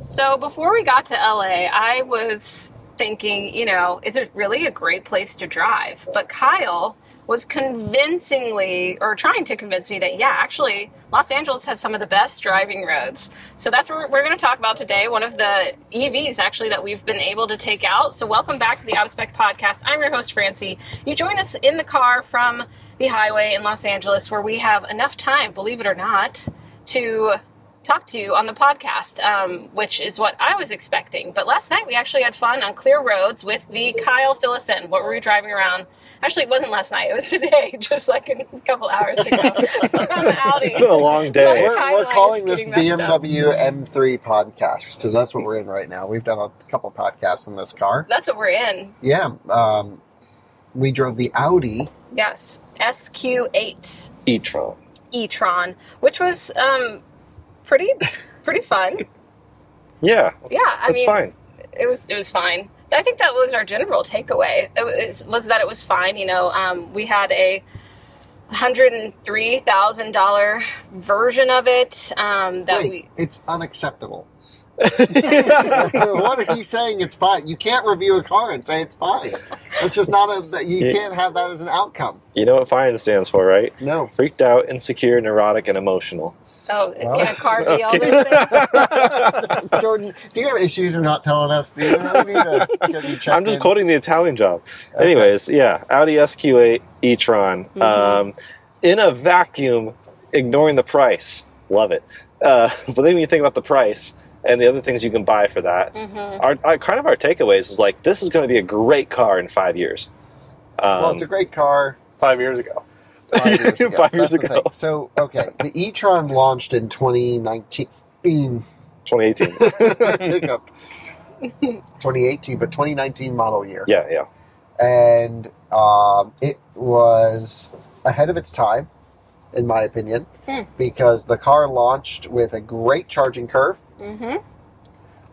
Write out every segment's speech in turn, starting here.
So before we got to LA, I was thinking, you know, is it really a great place to drive? But Kyle was convincingly, or trying to convince me that, yeah, actually, Los Angeles has some of the best driving roads. So that's what we're going to talk about today. One of the EVs, actually, that we've been able to take out. So welcome back to the Out of Spec podcast. I'm your host, Francie. You join us in the car from the highway in Los Angeles, where we have enough time, believe it or not, to talk to you on the podcast, um, which is what I was expecting. But last night we actually had fun on clear roads with the Kyle Phillison. What were we driving around? Actually, it wasn't last night. It was today, just like a couple hours ago. on the Audi. It's been a long day. We're, we're calling this getting messed up. BMW M3 podcast because that's what we're in right now. We've done a couple podcasts in this car. That's what we're in. Yeah, um, we drove the Audi. Yes, SQ8 e-tron. e-tron, which was um, pretty pretty fun. Yeah, Yeah, I mean, fine. it was it was fine. I think that was our general takeaway. It was, was that it was fine. You know, um, we had a hundred and three thousand dollar version of it um, that Wait, we. it's unacceptable. what are you saying? It's fine. You can't review a car and say it's fine. It's just not a. that You Yeah. can't have that as an outcome. You know what FINE stands for, right? No. Freaked out, insecure, neurotic, and emotional. Oh, Well- can a car be all Okay. those things? Jordan, do you have issues or not telling us? Do you really need to get you I'm just in? quoting the Italian job. Okay. Anyways, yeah, Audi SQ8 e-tron. Mm-hmm. Um, in a vacuum, ignoring the price. Love it. Uh, but then when you think about the price and the other things you can buy for that, Mhm. our, our kind of our takeaways is like, this is going to be a great car in five years. Um, Well, it's a great car. five years ago. Five years ago. Five years ago. So, okay, the e-tron launched in 2019. 2018. 2018, but 2019 model year. yeah, yeah. And um, it was ahead of its time, in my opinion, Hmm. because the car launched with a great charging curve, Mhm.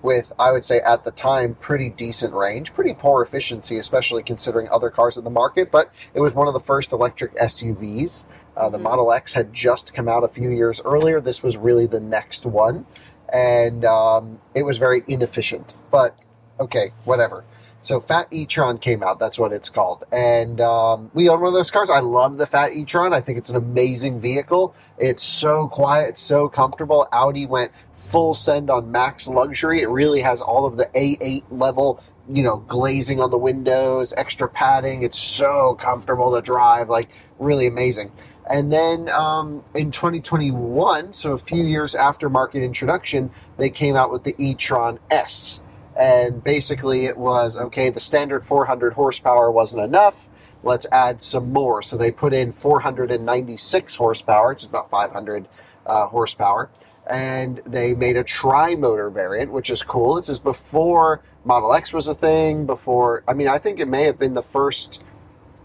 with, I would say, at the time, pretty decent range, pretty poor efficiency, especially considering other cars in the market. But it was one of the first electric SUVs. Uh, the Mhm. Model X had just come out a few years earlier. This was really the next one. And um, it was very inefficient. But okay, whatever. So Fat e-tron came out. That's what it's called. And um, we own one of those cars. I love the Fat e-tron. I think it's an amazing vehicle. It's so quiet, it's so comfortable. Audi went full send on max luxury. It really has all of the A8 level, you know, glazing on the windows, extra padding. It's so comfortable to drive, like really amazing. And then um, in 2021, so a few years after market introduction, they came out with the e-tron S. And basically, it was okay, the standard 400 horsepower wasn't enough. let's add some more. So they put in 496 horsepower, which is about 500 uh, horsepower, and they made a tri-motor variant, which is cool. This is before Model X was a thing. Before, I mean, I think it may have been the first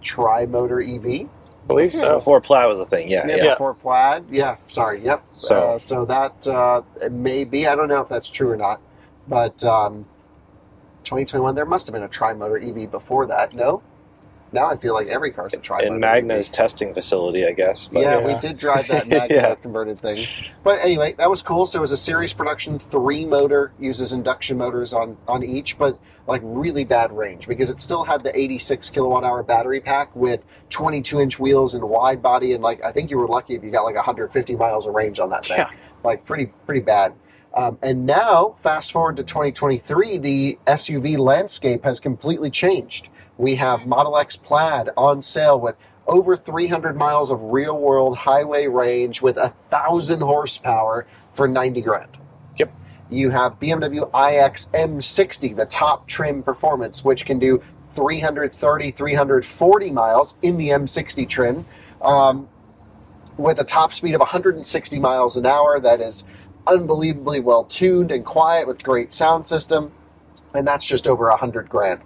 tri-motor EV. believe so. Before Plaid was a thing, yeah, Yeah, yeah. before Plaid. Yeah, sorry. Yep. So, So- uh, so that uh, may be. I don't know if that's true or not, but um, 2021 there must have been a tri-motor EV before that. No. Now I feel like every car's a tri-motor. In Magna's EV. testing facility, I guess. Yeah, yeah. we did drive that Magna Yeah. converted thing. But anyway, that was cool. So it was a series production three motor, uses induction motors on on each, but like really bad range because it still had the 86 kilowatt hour battery pack with 22 inch wheels and wide body, and like I think you were lucky if you got like 150 miles of range on that thing. Yeah. Like pretty pretty bad. Um, and now, fast forward to 2023, the SUV landscape has completely changed. We have Model X Plaid on sale with over 300 miles of real world highway range with a thousand horsepower for 90 grand. Yep. You have BMW iX M60, the top trim performance, which can do 330, 340 miles in the M60 trim. Um, with a top speed of 160 miles an hour that is unbelievably well tuned and quiet with great sound system and that's just over a 100 grand.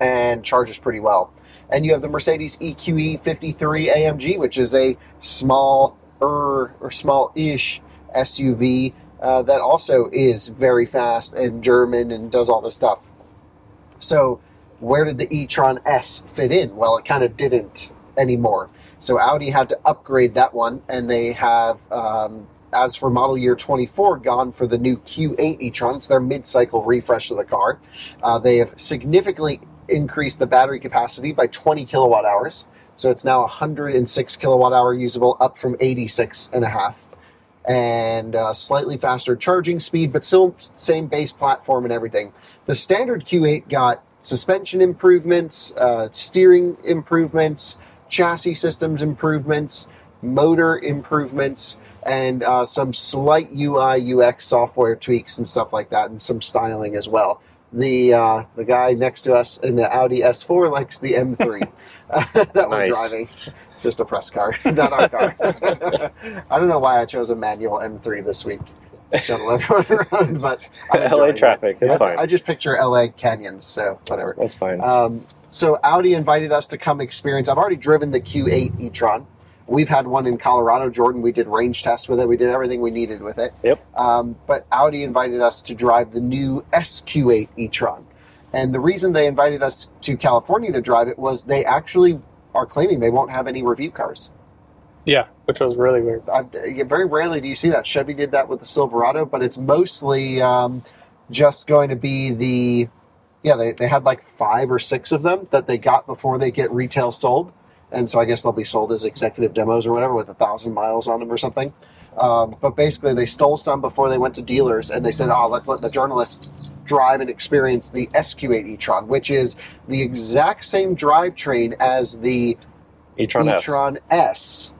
And charges pretty well. And you have the mercedes eqe 53 amg which is a small or small-ish suv uh, that also is very fast and german and does all this stuff. So where did the e-tron s fit in? Well it kind of didn't anymore. So Audi had to upgrade that one, and they have, um, as for model year 24, gone for the new Q8 e-tron. It's their mid-cycle refresh of the car. Uh, they have significantly increased the battery capacity by 20 kilowatt hours, so it's now 106 kilowatt hour usable, up from 86 and a half. And uh, slightly faster charging speed, but still same base platform and everything. The standard Q8 got suspension improvements, uh, steering improvements, chassis systems improvements, motor improvements, and uh, some slight UI UX software tweaks and stuff like that, and some styling as well. The uh, the guy next to us in the Audi S4 likes the M3 that we're driving. It's just a press car, not our car. I don't know why I chose a manual M3 this week to shuttle everyone around, but I'm LA enjoying it. traffic, it's I- fine. I just picture LA canyons, so whatever. That's fine. Um, so Audi invited us to come experience. I've already driven the Q8 e-tron. We've had one in Colorado, Jordan. We did range tests with it. We did everything we needed with it. Yep. Um, but Audi invited us to drive the new SQ8 e-tron, and the reason they invited us to California to drive it was they actually are claiming they won't have any review cars. Yeah, which was really weird. I've, very rarely do you see that. Chevy did that with the Silverado, but it's mostly um, just going to be the. Yeah, they, they had like five or six of them that they got before they get retail sold. And so I guess they'll be sold as executive demos or whatever with a thousand miles on them or something. Um, but basically, they stole some before they went to dealers and they said, oh, let's let the journalists drive and experience the SQ8 e Tron, which is the exact same drivetrain as the e-tron S. e-tron S,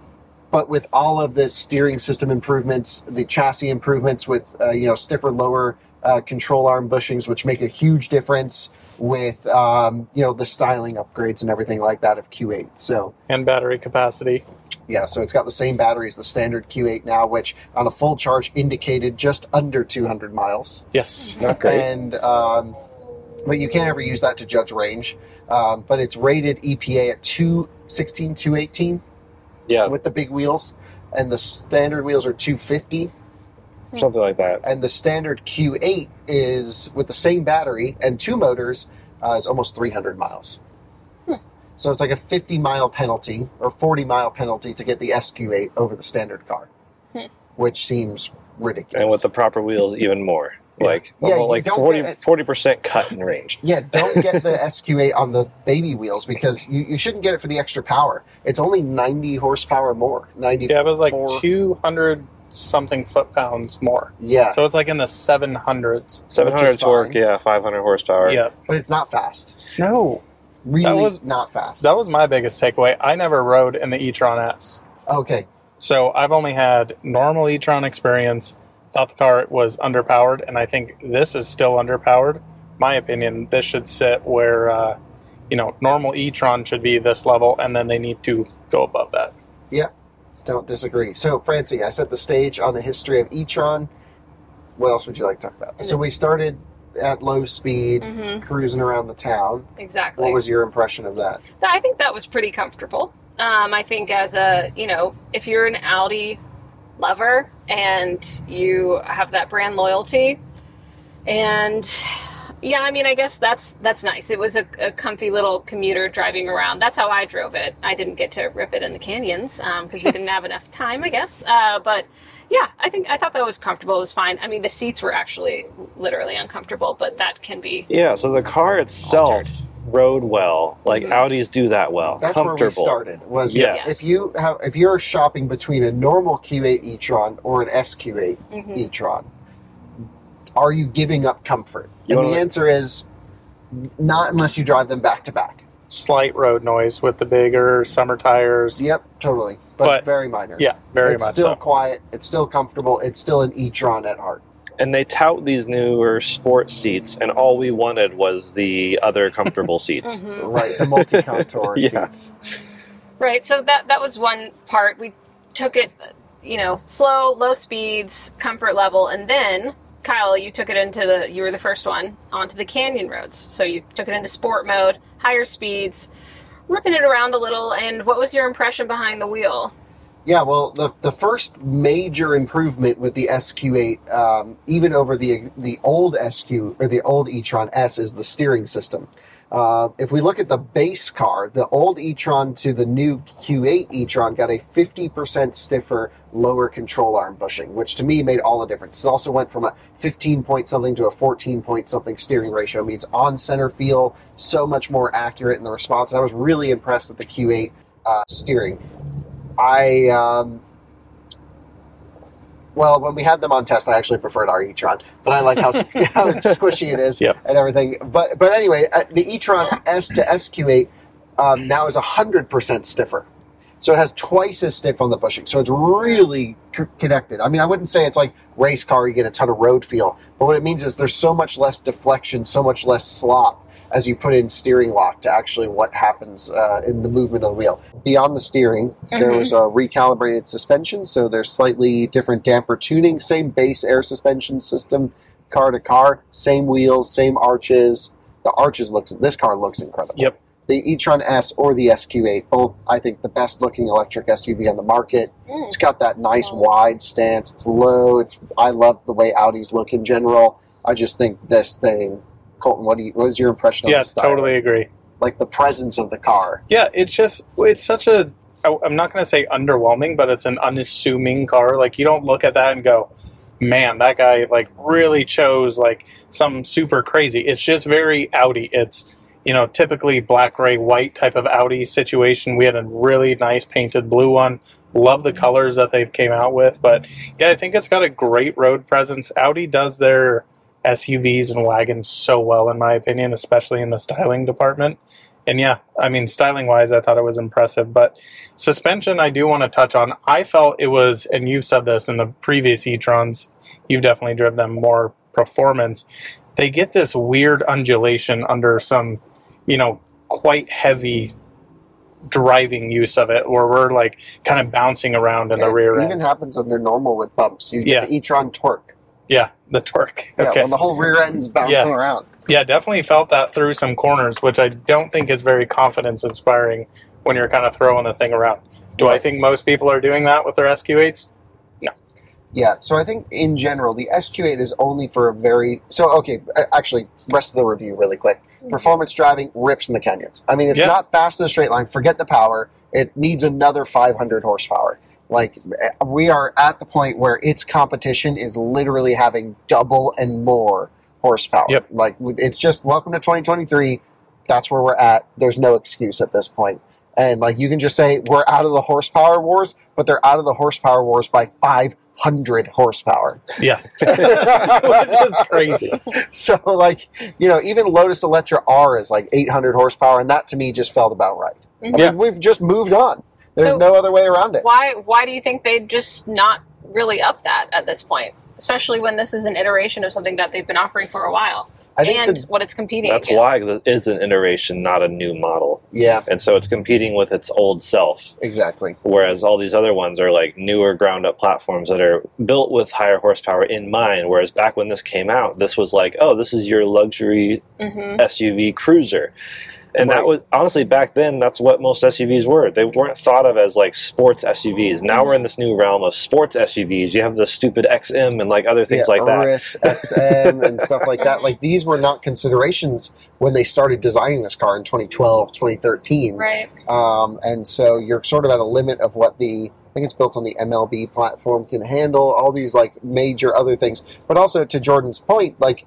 but with all of the steering system improvements, the chassis improvements with uh, you know stiffer lower uh, control arm bushings, which make a huge difference with um, you know the styling upgrades and everything like that of Q8. So And battery capacity. yeah, so it's got the same battery as the standard Q8 now, which on a full charge indicated just under 200 miles. Yes. Not great. And um, but you can't ever use that to judge range. Um, but it's rated EPA at 216, 218 yeah, with the big wheels, and the standard wheels are 250, something like that. and the standard Q8 is with the same battery and two motors uh, is almost 300 miles. So it's like a 50 mile penalty or 40 mile penalty to get the SQ8 over the standard car, which seems ridiculous. And with the proper wheels, even more. Like, Yeah, almost you like don't 40 percent cut in range. Yeah, don't get the SQ8 on the baby wheels because you, you shouldn't get it for the extra power. It's only 90 horsepower more. 90. Yeah, it was like 200 something foot pounds more. Yeah, So it's like in the 700s. 700 torque, fine. yeah, 500 horsepower. Yeah. but it's not fast. No. Really was- not fast. That was my biggest takeaway. I never rode in the e-tron S. okay, So I've only had normal e-tron experience. Thought the car was underpowered, and I think this is still underpowered. My opinion, this should sit where uh, you know, normal e-tron should be this level, and then they need to go above that. Yeah, don't disagree. So, Francie, I set the stage on the history of e-tron. What else would you like to talk about? So we started at low speed, Mhm. cruising around the town. Exactly. What was your impression of that? I think that was pretty comfortable. Um, I think as a you know, if you're an Audi lover and you have that brand loyalty, and yeah, I mean, I guess that's that's nice. It was a, a comfy little commuter driving around. That's how I drove it. I didn't get to rip it in the canyons because we didn't have enough time, I guess. Uh, but yeah, I think I thought that was comfortable. It was fine. I mean, the seats were actually literally uncomfortable, but that can be Yeah, so the car itself Altered. rode well. Like Mhm. Audis do that well. That's where we started. Was Yes. if you have if you're shopping between a normal Q8 e-tron or an SQ8 Mhm. e-tron, are you giving up comfort? You and the wanna- answer is not unless you drive them back to back. Slight road noise with the bigger summer tires. Yep, totally, but, But- very minor. Yeah, very it's much still so. quiet. It's still comfortable. It's still an e-tron at heart. And they tout these newer sports seats, and all we wanted was the other comfortable seats. Mhm. Right, the multi-contour Yeah. seats. Right. So that that was one part. We took it, you know, slow, low speeds, comfort level, and then Kyle, you took it into the. You were the first one onto the canyon roads. So you took it into sport mode, higher speeds, ripping it around a little. And what was your impression behind the wheel? Yeah, well, the the first major improvement with the SQ8, um, even over the the old SQ or the old e-tron S, is the steering system. Uh, if we look at the base car, the old e-tron to the new Q8 e-tron got a 50% stiffer lower control arm bushing, which to me made all the difference. It also went from a 15 point something to a 14 point something steering ratio. Means on center feel so much more accurate in the response. I was really impressed with the Q8 uh, steering. I um, well, when we had them on test, I actually preferred our e-tron, but I like how, how squishy it is Yep. and everything. But but anyway, uh, the e-tron S to SQ8 um, now is hundred percent stiffer, so it has twice as stiff on the bushing. So it's really c- connected. I mean, I wouldn't say it's like race car; you get a ton of road feel, but what it means is there's so much less deflection, so much less slop as you put in steering lock to actually what happens uh, in the movement of the wheel. Beyond the steering, there Mhm. was a recalibrated suspension, so there's slightly different damper tuning, same base air suspension system, car to car, same wheels, same arches. The arches look. This car looks incredible. Yep. The e-tron S or the SQ8, both I think the best looking electric SUV on the market. Mm. It's got that nice wide stance. It's low. It's I love the way Audis look in general. I just think this thing, Coleton. What do you, what is your impression? of Yeah, the style? totally agree. Like the presence of the car. Yeah, it's just it's such a I'm not going to say underwhelming, but it's an unassuming car. Like you don't look at that and go, "Man, that guy like really chose like some super crazy." It's just very Audi. It's you know typically black, gray, white type of Audi situation. We had a really nice painted blue one. Love the colors that they've came out with, but yeah, I think it's got a great road presence. Audi does their SUVs and wagons so well, in my opinion, especially in the styling department. And yeah, I mean, styling wise, I thought it was impressive. But suspension, I do want to touch on. I felt it was, and you've said this in the previous e trons, you've definitely driven them more performance. They get this weird undulation under some, you know, quite heavy driving use of it, where we're like kind of bouncing around in the It rear even end. happens under normal with bumps. You get Yeah. the e-tron torque. Yeah, the torque. Yeah, Okay. when the whole rear end's bouncing Yeah. around. Yeah, definitely felt that through some corners, which I don't think is very confidence inspiring when you're kind of throwing the thing around. Do I think most people are doing that with their SQ8s? Yeah, Yeah, so I think in general the SQ8 is only for a very so okay. Actually, rest of the review really quick. Mm-hmm. Performance driving rips in the canyons. I mean, it's Yeah. not fast in a straight line. Forget the power. It needs another 500 horsepower. Like we are at the point where its competition is literally having double and more horsepower. Yep. Like it's just welcome to 2023. That's where we're at. There's no excuse at this point. And like you can just say we're out of the horsepower wars, but they're out of the horsepower wars by 500 horsepower. Yeah. Which is crazy. So like, you know, even Lotus Eletre R is like 800 horsepower and that to me just felt about right. I mean, Yeah. we've just moved on. There's So- no other way around it. Why why do you think they'd just not really up that at this point? Especially when this is an iteration of something that they've been offering for a while. I think and the- what it's competing That's against. why it is an iteration, not a new model. yeah, And so it's competing with its old self. exactly. Whereas all these other ones are like newer ground up platforms that are built with higher horsepower in mind. Whereas back when this came out, this was like, oh, this is your luxury hmm SUV cruiser. And that was honestly back then. That's what most SUVs were. They weren't thought of as like sports SUVs. Now we're in this new realm of sports SUVs. You have the stupid XM and like other things yeah, like that. Urus, XM, and stuff like that. Like these were not considerations when they started designing this car in 2012, 2013. Right. Um, and so you're sort of at a limit of what the I think it's built on the MLB platform can handle. All these like major other things, but also to Jordan's point, like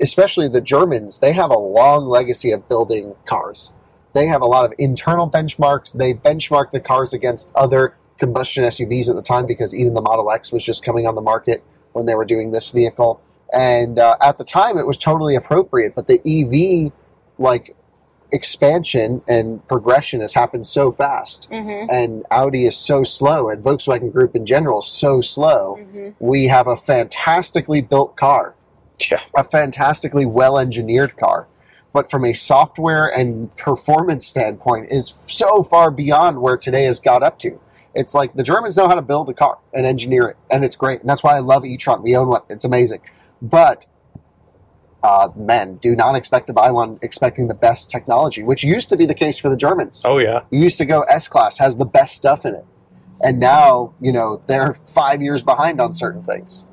especially the Germans, they have a long legacy of building cars. They have a lot of internal benchmarks. They benchmark the cars against other combustion SUVs at the time because even the Model X was just coming on the market when they were doing this vehicle. And uh, at the time, it was totally appropriate. But the EV, like expansion and progression, has happened so fast, hmm and Audi is so slow, and Volkswagen Group in general is so slow. hmm We have a fantastically built car Yeah. a fantastically well engineered car. But from a software and performance standpoint, is so far beyond where today has got up to. It's like the Germans know how to build a car and engineer it, and it's great. And that's why I love e-tron. We own one; it's amazing. But uh, men do not expect to buy one expecting the best technology, which used to be the case for the Germans. Oh yeah. You used to go S class has the best stuff in it, and now you know they're five years behind on certain things.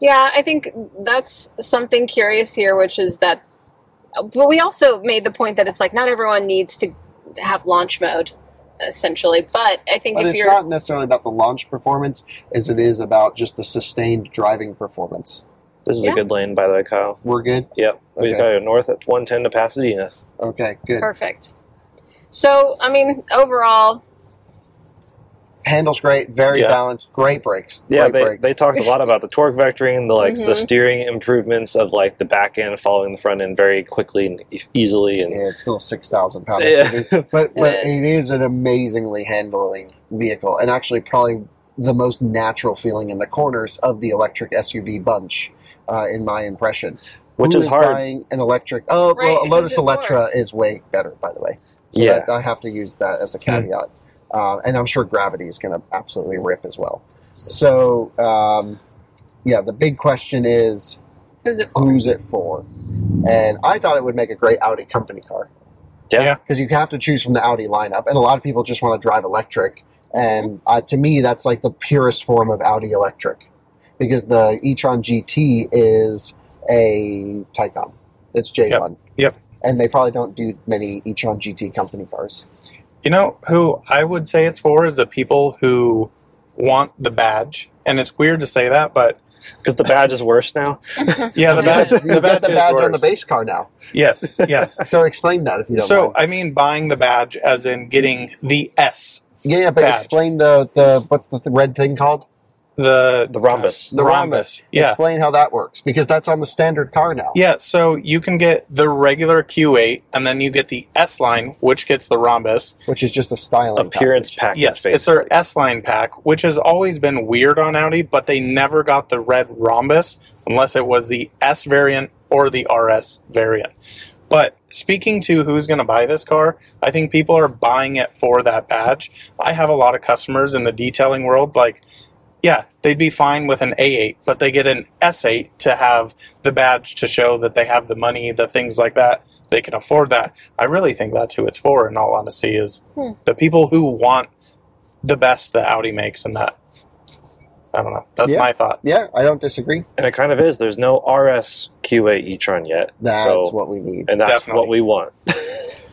Yeah, I think that's something curious here, which is that. But we also made the point that it's like not everyone needs to have launch mode, essentially. But I think But if it's you're not necessarily about the launch performance as it is about just the sustained driving performance. This is Yeah. a good lane, by the way, Kyle. We're good? Yep. We Okay. got to north at 110 to Pasadena. Okay, good. perfect. So, I mean, overall, Handles great, very Yeah. balanced, great brakes. Yeah, great they, brakes. they talked a lot about the torque vectoring, the like the Mhm. steering improvements of like the back end following the front end very quickly and e- easily, and yeah, it's still six thousand pounds. Yeah. But but it is an amazingly handling vehicle, and actually probably the most natural feeling in the corners of the electric SUV bunch, uh, in my impression. which Who is hard. Buying an electric. Oh, Right, well, a Lotus it for? Eletre is way better, by the way. So Yeah. that, I have to use that as a caveat. Uh, and I'm sure Gravity is going to absolutely rip as well. So, um, yeah, the big question is who's it for? who's it for? And I thought it would make a great Audi company car Yeah. Yeah. because you have to choose from the Audi lineup, and a lot of people just want to drive electric. And uh, to me, that's like the purest form of Audi electric because the e-tron GT is a Taycan. It's J1. Yep. And they probably don't do many e-tron GT company cars. You know who I would say it's for is the people who want the badge. And it's weird to say that, but Because the badge is worse now. yeah, the badge, The You the get badge, the is badge on the base car now. Yes, yes. So explain that if you don't So mind. I mean, buying the badge as in getting the S, yeah, yeah, but badge. explain the, the what's the th- red thing called? The The rhombus. the rhombus. Yeah, Explain how that works because that's on the standard car now. yeah. So you can get the regular Q8, and then you get the S line, which gets the rhombus. Which is just a styling Appearance package. package. Yes, it's their S line pack, which has always been weird on Audi, but they never got the red rhombus unless it was the S variant or the RS variant. But speaking to who's going to buy this car, I think people are buying it for that badge. I have a lot of customers in the detailing world, like, yeah, they'd be fine with an A8, but they get an S8 to have the badge to show that they have the money, the things like that. They can afford that. I really think that's who it's for, in all honesty, is Hmm. the people who want the best that Audi makes and that. I don't know. That's Yeah. my thought. Yeah, I don't disagree. and it kind of is. There's no RS Q8 e-tron yet. That's so, what we need. and that's Definitely. what we want.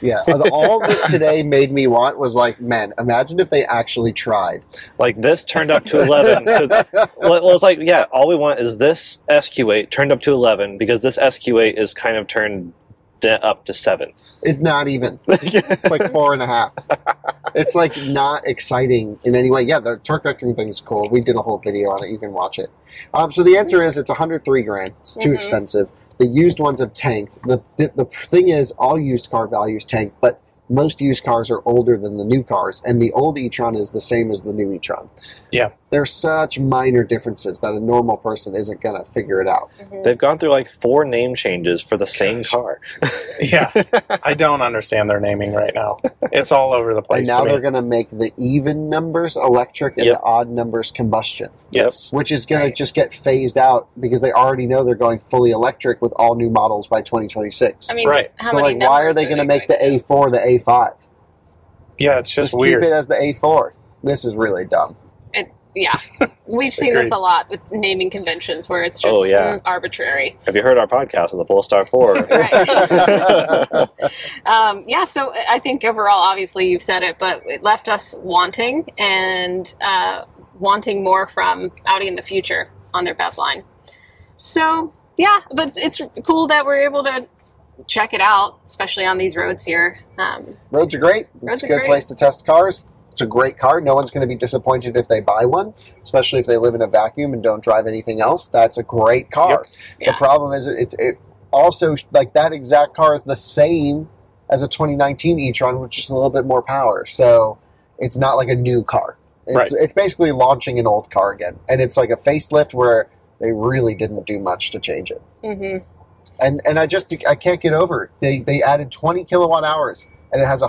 Yeah, all that today made me want was like, man, imagine if they actually tried. like this turned up to 11. to, well, well, it's like yeah, all we want is this SQ8 turned up to 11 because this SQ8 is kind of turned de- up to seven. It's not even. It's like four and a half. It's like not exciting in any way. Yeah, the torque vectoring thing is cool. We did a whole video on it. You can watch it. Um, so the answer is it's 103 grand. It's too Mhm. expensive. The used ones have tanked. The, the the thing is, all used car values tank, but most used cars are older than the new cars, and the old e-tron is the same as the new e-tron. Yeah. There's such minor differences that a normal person isn't going to figure it out. Mm-hmm. They've gone through like four name changes for the same Gosh. car. Yeah, I don't understand their naming right now. It's all over the And place. now to they're going to make the even numbers electric and Yep. the odd numbers combustion, Yes. which is going Right. to just get phased out because they already know they're going fully electric with all new models by 2026. I mean, Right. how so, many like, why are they going to make the A4 the A5? Yeah, it's just, Just weird. keep it as the A4. This is really dumb. It, yeah, we've seen this a lot with naming conventions where it's just Oh, yeah. mm, arbitrary. Have you heard our podcast on the Polestar 4? Um, yeah, so I think overall, obviously, you've said it, but it left us wanting and uh, wanting more from Audi in the future on their BEV line. So, yeah, but it's, it's cool that we're able to check it out, especially on these roads here. Um, Roads are great. Roads it's a good great. place to test cars. It's a great car. No one's going to be disappointed if they buy one, especially if they live in a vacuum and don't drive anything else. That's a great car. Yeah. The problem is it, it also like that exact car is the same as a 2019 e-tron, which is a little bit more power. So it's not like a new car. It's, Right. it's basically launching an old car again, and it's like a facelift where they really didn't do much to change it. mhm. and and I just I can't get over it. They they added 20 kilowatt hours and it has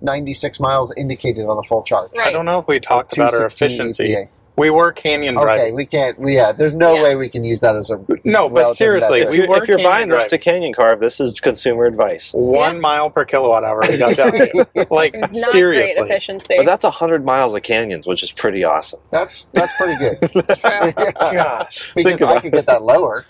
196 miles indicated on a full charge. I don't know if we talked about our efficiency. EPA. We were canyon driving. Okay, we can't. We, yeah, there's no Yeah. way we can use that as a No, but seriously, we if, were if you're canyon buying this driving. to Canyon Carve, this is consumer advice. One Yeah. mile per kilowatt hour. We got down. like It was not great seriously. efficiency. But that's 100 miles of canyons, which is pretty awesome. that's that's pretty good. True. Gosh. because I about could get that lower.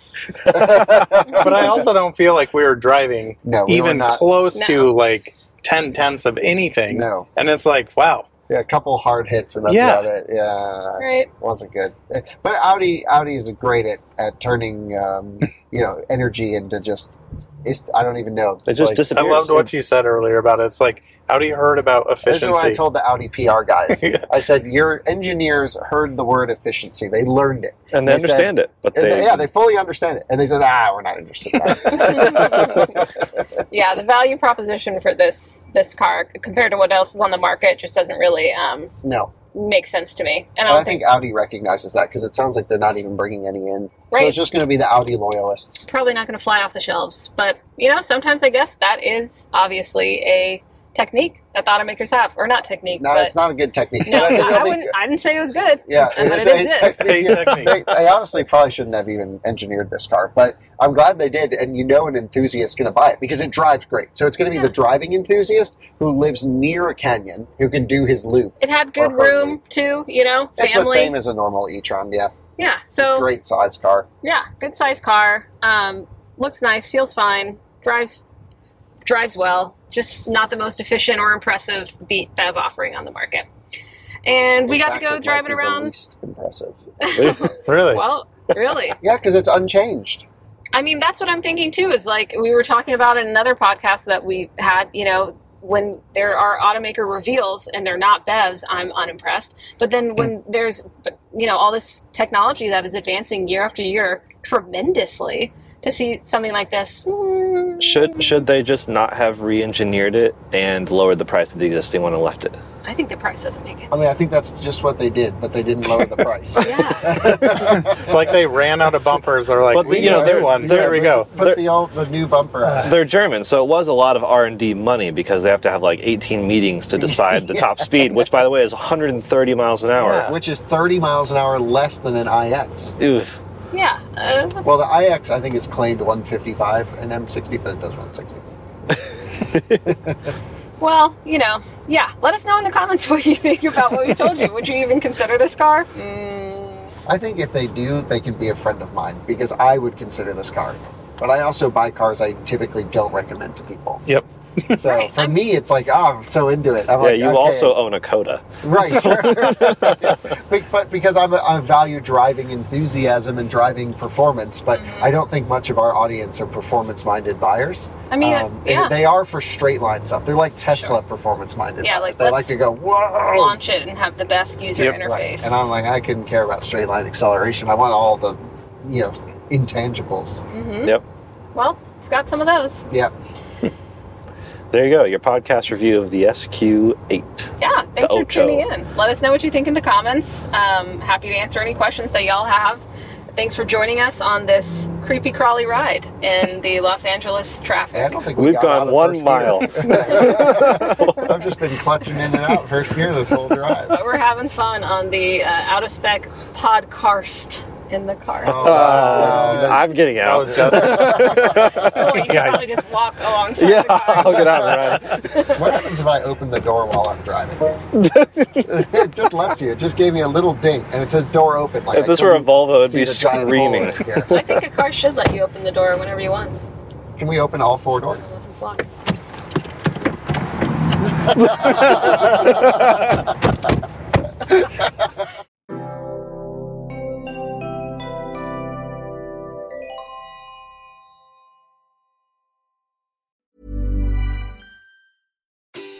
But I also don't feel like we were driving no, we were even not. close No. to like ten tenths of anything. No, And it's like, wow. yeah, a couple hard hits and that's Yeah. about it. Yeah, Right. wasn't good. But Audi Audi is great at at turning um, you know energy into just. It's, I don't even know. It just like- I loved what you said earlier about it. It's like, Audi heard about efficiency. This is what I told the Audi PR guys. Yeah. I said, Your engineers heard the word efficiency. They learned it. and they, they said- understand it, but they, they- yeah, they fully understand it. And they said, Ah, we're not interested in that. yeah, the value proposition for this this car compared to what else is on the market just doesn't really um, no. Make sense to me. And I And I think Audi recognizes that because it sounds like they're not even bringing any in. So it's just going to be the Audi loyalists. probably not going to fly off the shelves. But you know, sometimes I guess that is obviously a technique that the automakers have, or not technique, No, but it's not a good technique. no, I I, wouldn't. good. I didn't say it was good. Yeah, And it's it a technique. A. They, they honestly probably shouldn't have even engineered this car, but I'm glad they did. And you know, an enthusiast's going to buy it because it drives great. So it's going to be Yeah. the driving enthusiast who lives near a canyon who can do his loop. It had good Or hardly. room too. You know, It's family. the same as a normal e-tron. Yeah, yeah. So great size car. yeah, good size car. Um, looks nice, feels fine, drives drives well. Just not the most efficient or impressive beat BEV offering on the market. And we In got to go driving be the around. least impressive. really? well, really. Yeah, because it's unchanged. I mean, that's what I'm thinking too. Is like we were talking about in another podcast that we had. You know, when there are automaker reveals and they're not BEVs, I'm unimpressed. But then when hmm. there's you know all this technology that is advancing year after year tremendously, to see something like this, should should they just not have re-engineered it and lowered the price of the existing one and left it? I think the price doesn't make it. I mean, I think that's just what they did, but they didn't lower the price. Yeah. It's like they ran out of bumpers. They're like, But, we you know, new they're- ones. they're- There we go. Put the old, the new bumper on. They're German, so it was a lot of R and D money because they have to have like 18 meetings to decide the top speed, which by the way is 130 miles an hour. Which is 30 miles an hour less than an iX. Oof. Yeah. Uh, Well, the iX I think is claimed 155 and M60, but it does 160. well, you know, yeah. Let us know in the comments what you think about what we told you. Would you even consider this car? Mm, I think if they do, they can be a friend of mine because I would consider this car. But I also buy cars I typically don't recommend to people. Yep. So Right, for I'm- me, it's like, oh, I'm so into it. I'm Yeah, like, you okay. also own a Coda. Right, but, but because I'm a, I value driving enthusiasm and driving performance, but Mm-hmm. I don't think much of our audience are performance-minded buyers. I mean, Um, yeah. they are for straight line stuff. They're like Tesla performance-minded. Yeah, buyers. like, they like to go whoa. launch it and have the best user Yep. interface. Right. And I'm like, I couldn't care about straight line acceleration. I want all the, you know, intangibles. hmm Yep. Well, it's got some of those. Yeah. There you go, your podcast review of the SQ8. Yeah, thanks for Ocho. tuning in. Let us know what you think in the comments. Um, happy to answer any questions that y'all have. Thanks for joining us on this creepy crawly ride in the Los Angeles traffic. I traffic. don't think we We've got gone out of one first mile. gear. I've just been clutching in and out first gear this whole drive. But we're having fun on the uh, out of spec podcarst in the car. Oh, Uh, that I'm getting That out. was just Oh, you can probably just walk alongside yeah, the car. I'll get out and run. What happens if I open the door while I'm driving? it just lets you. It just gave me a little ding, and it says door open. Like If I this were a Volvo, it'd be the giant screaming. I think a car should let you open the door whenever you want, Can we open all four doors? unless it's locked.